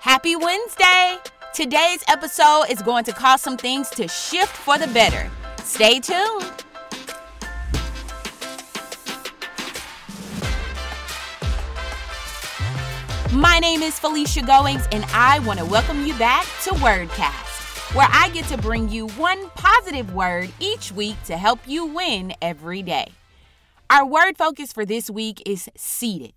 Happy Wednesday! Today's episode is going to cause some things to shift for the better. Stay tuned. My name is Phylicia Goings, and I want to welcome you back to Wordcast, where I get to bring you one positive word each week to help you win every day. Our word focus for this week is seated.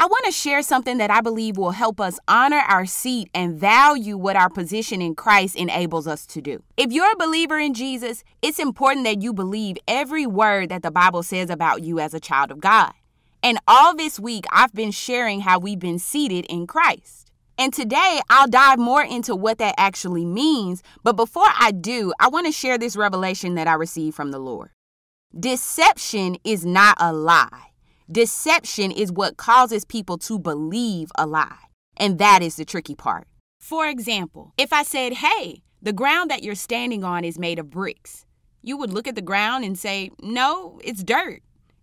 I want to share something that I believe will help us honor our seat and value what our position in Christ enables us to do. If you're a believer in Jesus, it's important that you believe every word that the Bible says about you as a child of God. And all this week, I've been sharing how we've been seated in Christ. And today, I'll dive more into what that actually means. But before I do, I want to share this revelation that I received from the Lord. Deception is not a lie. Deception is what causes people to believe a lie. And that is the tricky part. For example, if I said, hey, the ground that you're standing on is made of bricks, you would look at the ground and say, no, it's dirt.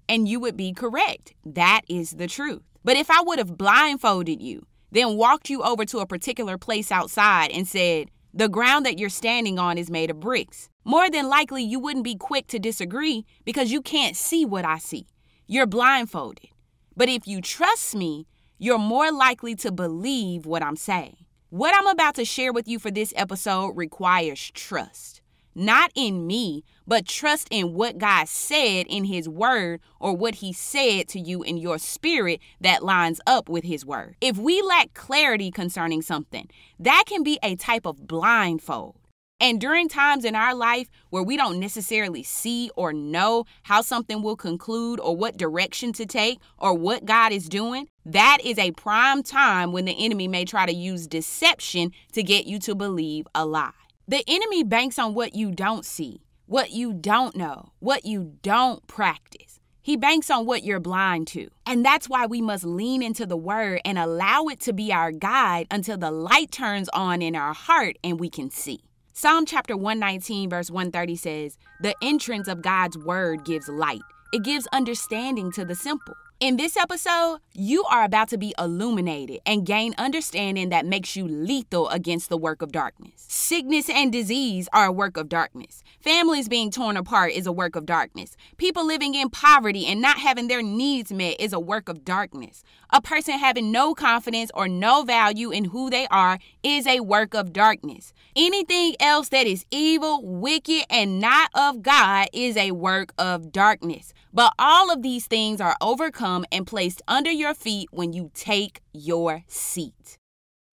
And you would be correct. That is the truth. But if I would have blindfolded you, then walked you over to a particular place outside and said, the ground that you're standing on is made of bricks, more than likely you wouldn't be quick to disagree because you can't see what I see. You're blindfolded. But if you trust me, you're more likely to believe what I'm saying. What I'm about to share with you for this episode requires trust. Not in me, but trust in what God said in His Word or what He said to you in your spirit that lines up with His Word. If we lack clarity concerning something, that can be a type of blindfold. And during times in our life where we don't necessarily see or know how something will conclude or what direction to take or what God is doing, that is a prime time when the enemy may try to use deception to get you to believe a lie. The enemy banks on what you don't see, what you don't know, what you don't practice. He banks on what you're blind to. And that's why we must lean into the word and allow it to be our guide until the light turns on in our heart and we can see. Psalm chapter 119, verse 130 says, The entrance of God's word gives light, it gives understanding to the simple. In this episode, you are about to be illuminated and gain understanding that makes you lethal against the work of darkness. Sickness and disease are a work of darkness. Families being torn apart is a work of darkness. People living in poverty and not having their needs met is a work of darkness. A person having no confidence or no value in who they are is a work of darkness. Anything else that is evil, wicked, and not of God is a work of darkness. But all of these things are overcome and placed under your feet when you take your seat.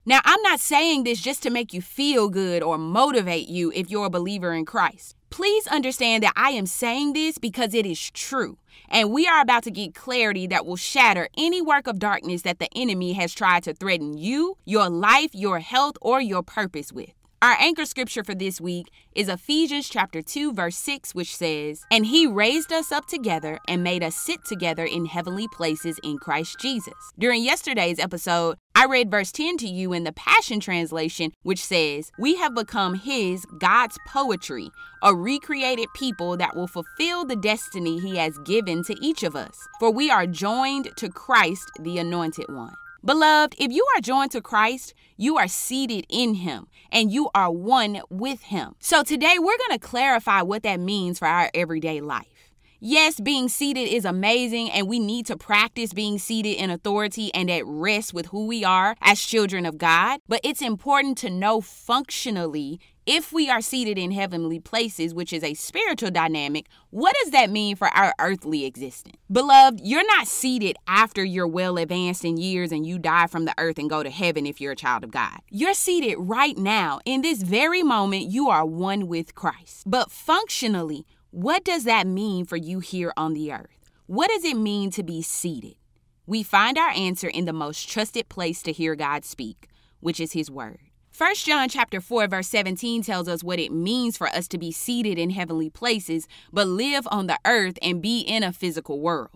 Now, I'm not saying this just to make you feel good or motivate you if you're a believer in Christ. Please understand that I am saying this because it is true. And we are about to get clarity that will shatter any work of darkness that the enemy has tried to threaten you, your life, your health, or your purpose with. Our anchor scripture for this week is Ephesians chapter 2 verse 6 which says, "And he raised us up together and made us sit together in heavenly places in Christ Jesus." During yesterday's episode, I read verse 10 to you in the Passion Translation, which says, We have become His, God's poetry, a recreated people that will fulfill the destiny He has given to each of us. For we are joined to Christ, the Anointed One. Beloved, if you are joined to Christ, you are seated in Him and you are one with Him. So today we're going to clarify what that means for our everyday life. Yes, being seated is amazing, and we need to practice being seated in authority and at rest with who we are as children of God. But it's important to know functionally if we are seated in heavenly places, which is a spiritual dynamic, what does that mean for our earthly existence? Beloved, you're not seated after you're well advanced in years and you die from the earth and go to heaven if you're a child of God. You're seated right now. In this very moment, you are one with Christ. But functionally, what does that mean for you here on the earth? What does it mean to be seated? We find our answer in the most trusted place to hear God speak, which is His Word. 1 John chapter 4 verse 17 tells us what it means for us to be seated in heavenly places but live on the earth and be in a physical world.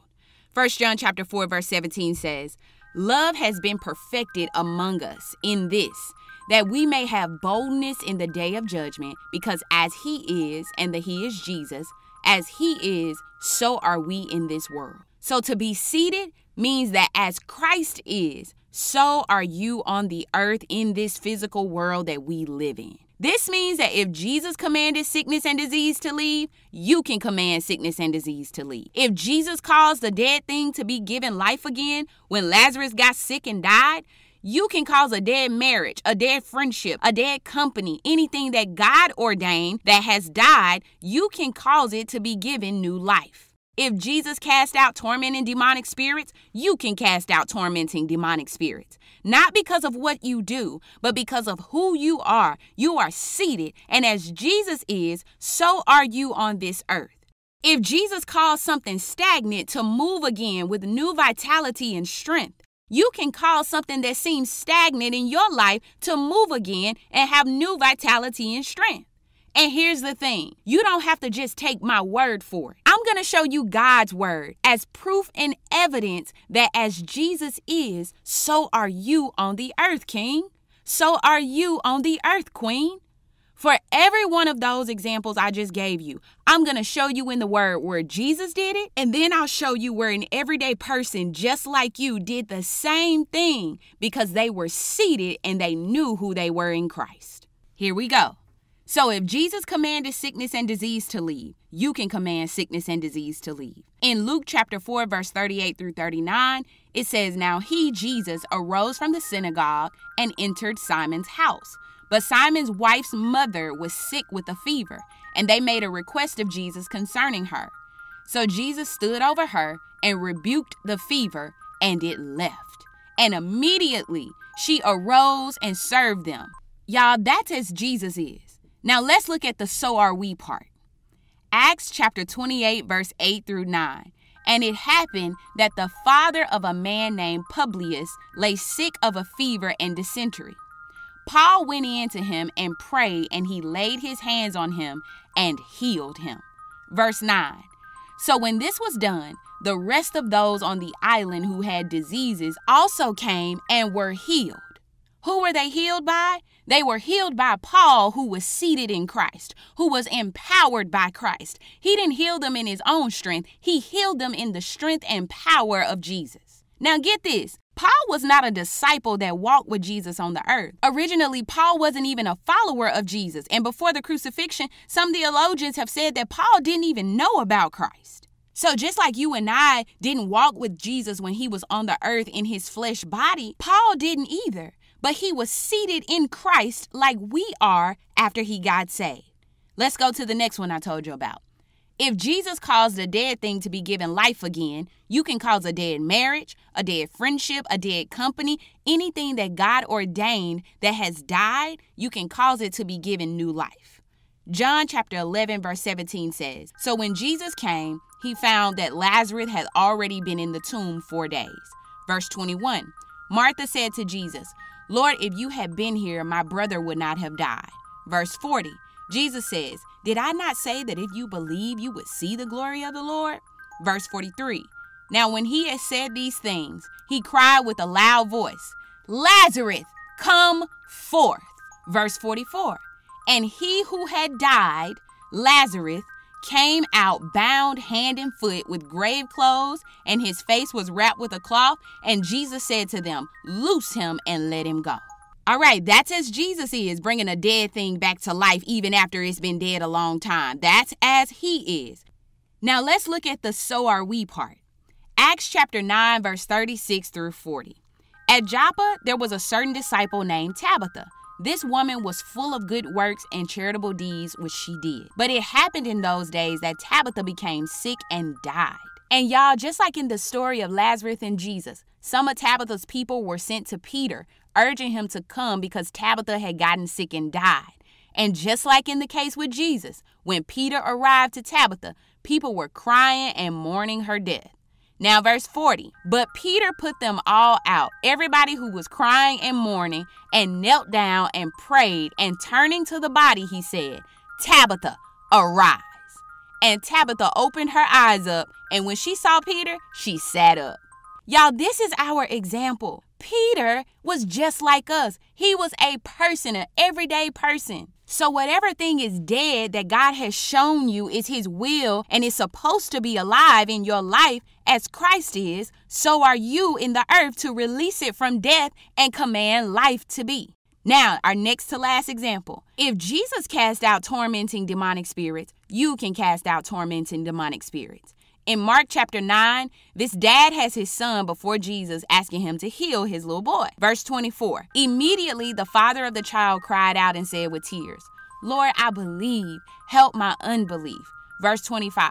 1 John chapter 4 verse 17 says, "Love has been perfected among us in this that we may have boldness in the day of judgment because as he is and that he is Jesus, as he is, so are we in this world." So to be seated means that as Christ is, so are you on the earth in this physical world that we live in. This means that if Jesus commanded sickness and disease to leave, you can command sickness and disease to leave. If Jesus caused the dead thing to be given life again when Lazarus got sick and died, you can cause a dead marriage, a dead friendship, a dead company, anything that God ordained that has died, you can cause it to be given new life. If Jesus cast out tormenting demonic spirits, you can cast out tormenting demonic spirits. Not because of what you do, but because of who you are. You are seated, and as Jesus is, so are you on this earth. If Jesus calls something stagnant to move again with new vitality and strength, you can cause something that seems stagnant in your life to move again and have new vitality and strength. And here's the thing you don't have to just take my word for it. Going to show you God's word as proof and evidence that as Jesus is, so are you on the earth, King. So are you on the earth, Queen. For every one of those examples I just gave you, I'm going to show you in the word where Jesus did it, and then I'll show you where an everyday person just like you did the same thing because they were seated and they knew who they were in Christ. Here we go. So if Jesus commanded sickness and disease to leave, you can command sickness and disease to leave. In Luke chapter 4, verse 38 through 39, it says, Now he, Jesus, arose from the synagogue and entered Simon's house. But Simon's wife's mother was sick with a fever, and they made a request of Jesus concerning her. So Jesus stood over her and rebuked the fever, and it left. And immediately she arose and served them. Y'all, that's as Jesus is. Now let's look at the so are we part. Acts chapter 28, verse 8 through 9. And it happened that the father of a man named Publius lay sick of a fever and dysentery. Paul went in to him and prayed, and he laid his hands on him and healed him. Verse 9. So when this was done, the rest of those on the island who had diseases also came and were healed. Who were they healed by? They were healed by Paul, who was seated in Christ, who was empowered by Christ. He didn't heal them in his own strength, he healed them in the strength and power of Jesus. Now, get this. Paul was not a disciple that walked with Jesus on the earth. Originally, Paul wasn't even a follower of Jesus, and before the crucifixion, some theologians have said that Paul didn't even know about Christ. So, just like you and I didn't walk with Jesus when he was on the earth in his flesh body, Paul didn't either but he was seated in Christ like we are after he got saved. Let's go to the next one I told you about. If Jesus caused a dead thing to be given life again, you can cause a dead marriage, a dead friendship, a dead company, anything that God ordained that has died, you can cause it to be given new life. John chapter 11, verse 17 says So when Jesus came, he found that Lazarus had already been in the tomb four days. Verse 21 Martha said to Jesus, Lord, if you had been here, my brother would not have died. Verse 40, Jesus says, Did I not say that if you believe, you would see the glory of the Lord? Verse 43, Now when he had said these things, he cried with a loud voice, Lazarus, come forth. Verse 44, And he who had died, Lazarus, came out bound hand and foot with grave clothes, and his face was wrapped with a cloth. And Jesus said to them, Loose him and let him go. All right, that's as Jesus is, bringing a dead thing back to life even after it's been dead a long time. That's as he is. Now let's look at the so are we part. Acts chapter 9, verse 36 through 40. At Joppa, there was a certain disciple named Tabitha this woman was full of good works and charitable deeds, which she did. But it happened in those days that Tabitha became sick and died. And y'all, just like in the story of Lazarus and Jesus, some of Tabitha's people were sent to Peter, urging him to come because Tabitha had gotten sick and died. And just like in the case with Jesus, when Peter arrived to Tabitha, people were crying and mourning her death. Now, verse 40 But Peter put them all out, everybody who was crying and mourning, and knelt down and prayed. And turning to the body, he said, Tabitha, arise. And Tabitha opened her eyes up, and when she saw Peter, she sat up. Y'all, this is our example. Peter was just like us. He was a person, an everyday person. So, whatever thing is dead that God has shown you is His will and is supposed to be alive in your life as Christ is, so are you in the earth to release it from death and command life to be. Now, our next to last example. If Jesus cast out tormenting demonic spirits, you can cast out tormenting demonic spirits. In Mark chapter 9, this dad has his son before Jesus asking him to heal his little boy. Verse 24 Immediately the father of the child cried out and said with tears, Lord, I believe, help my unbelief. Verse 25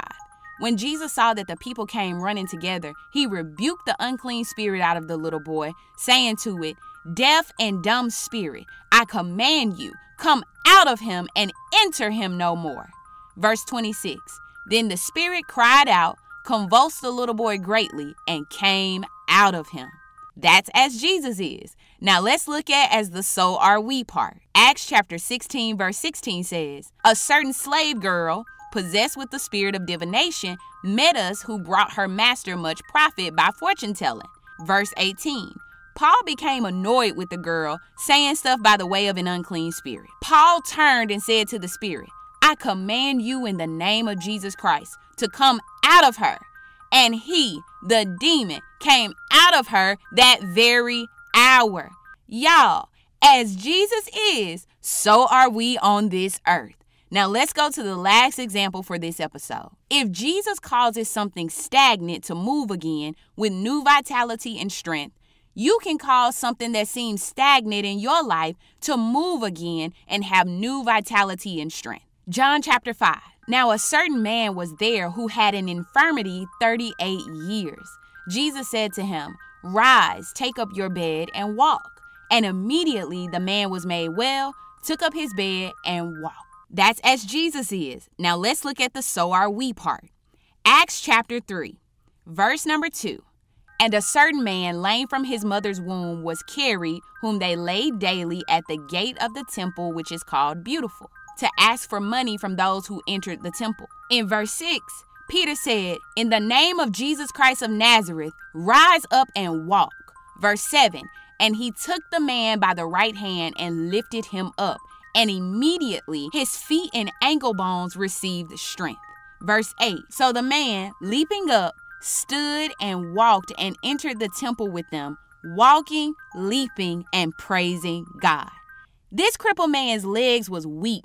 When Jesus saw that the people came running together, he rebuked the unclean spirit out of the little boy, saying to it, Deaf and dumb spirit, I command you, come out of him and enter him no more. Verse 26 Then the spirit cried out, convulsed the little boy greatly, and came out of him. That's as Jesus is. Now let's look at as the so are we part. Acts chapter 16, verse 16 says, A certain slave girl, possessed with the spirit of divination, met us who brought her master much profit by fortune telling. Verse 18. Paul became annoyed with the girl, saying stuff by the way of an unclean spirit. Paul turned and said to the spirit, I command you in the name of Jesus Christ to come out of her. And he, the demon, came out of her that very hour. Y'all, as Jesus is, so are we on this earth. Now let's go to the last example for this episode. If Jesus causes something stagnant to move again with new vitality and strength, you can cause something that seems stagnant in your life to move again and have new vitality and strength. John chapter 5. Now, a certain man was there who had an infirmity 38 years. Jesus said to him, Rise, take up your bed, and walk. And immediately the man was made well, took up his bed, and walked. That's as Jesus is. Now let's look at the so are we part. Acts chapter 3, verse number 2. And a certain man, lame from his mother's womb, was carried, whom they laid daily at the gate of the temple, which is called Beautiful to ask for money from those who entered the temple. In verse 6, Peter said, In the name of Jesus Christ of Nazareth, rise up and walk. Verse 7, and he took the man by the right hand and lifted him up, and immediately his feet and ankle bones received strength. Verse 8, so the man, leaping up, stood and walked and entered the temple with them, walking, leaping, and praising God. This crippled man's legs was weak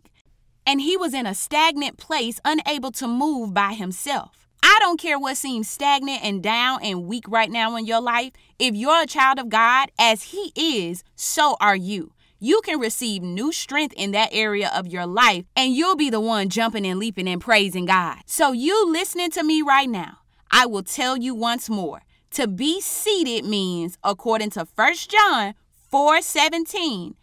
and he was in a stagnant place, unable to move by himself. I don't care what seems stagnant and down and weak right now in your life. If you're a child of God, as He is, so are you. You can receive new strength in that area of your life, and you'll be the one jumping and leaping and praising God. So, you listening to me right now, I will tell you once more to be seated means, according to 1 John 4 17,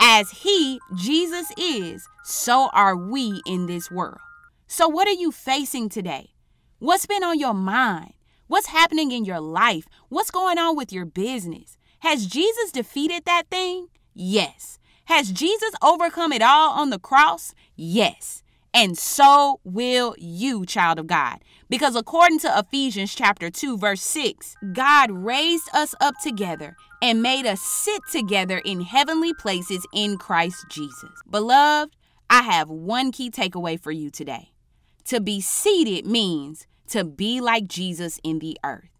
as He, Jesus, is, so are we in this world. So, what are you facing today? What's been on your mind? What's happening in your life? What's going on with your business? Has Jesus defeated that thing? Yes. Has Jesus overcome it all on the cross? Yes. And so will you, child of God. Because according to Ephesians chapter 2 verse 6, God raised us up together and made us sit together in heavenly places in Christ Jesus. Beloved, I have one key takeaway for you today. To be seated means to be like Jesus in the earth.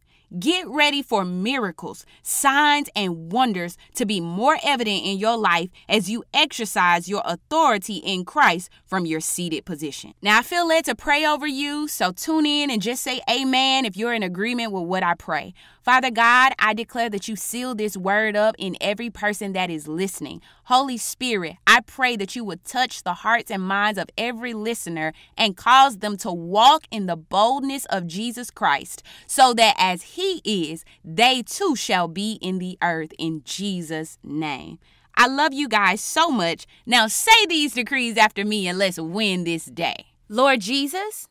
Get ready for miracles, signs, and wonders to be more evident in your life as you exercise your authority in Christ from your seated position. Now, I feel led to pray over you, so tune in and just say amen if you're in agreement with what I pray. Father God, I declare that you seal this word up in every person that is listening. Holy Spirit, I pray that you would touch the hearts and minds of every listener and cause them to walk in the boldness of Jesus Christ, so that as He is, they too shall be in the earth in Jesus' name. I love you guys so much. Now say these decrees after me and let's win this day. Lord Jesus,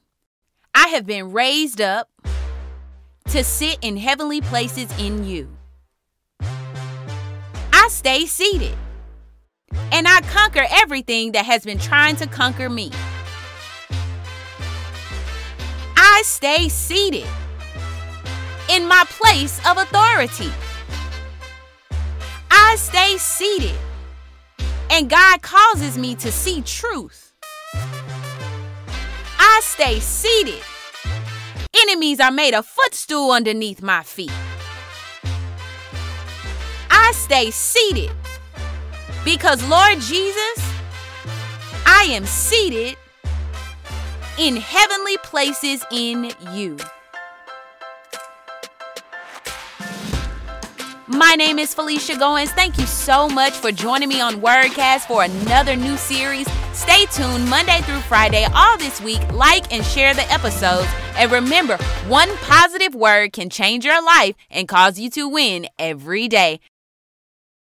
I have been raised up to sit in heavenly places in you. I stay seated and I conquer everything that has been trying to conquer me. I stay seated in my place of authority. I stay seated and God causes me to see truth. I stay seated. Enemies are made a footstool underneath my feet. I stay seated because, Lord Jesus, I am seated in heavenly places in you. My name is Phylicia Goings. Thank you so much for joining me on Wordcast for another new series. Stay tuned Monday through Friday all this week. Like and share the episodes. And remember, one positive word can change your life and cause you to win every day.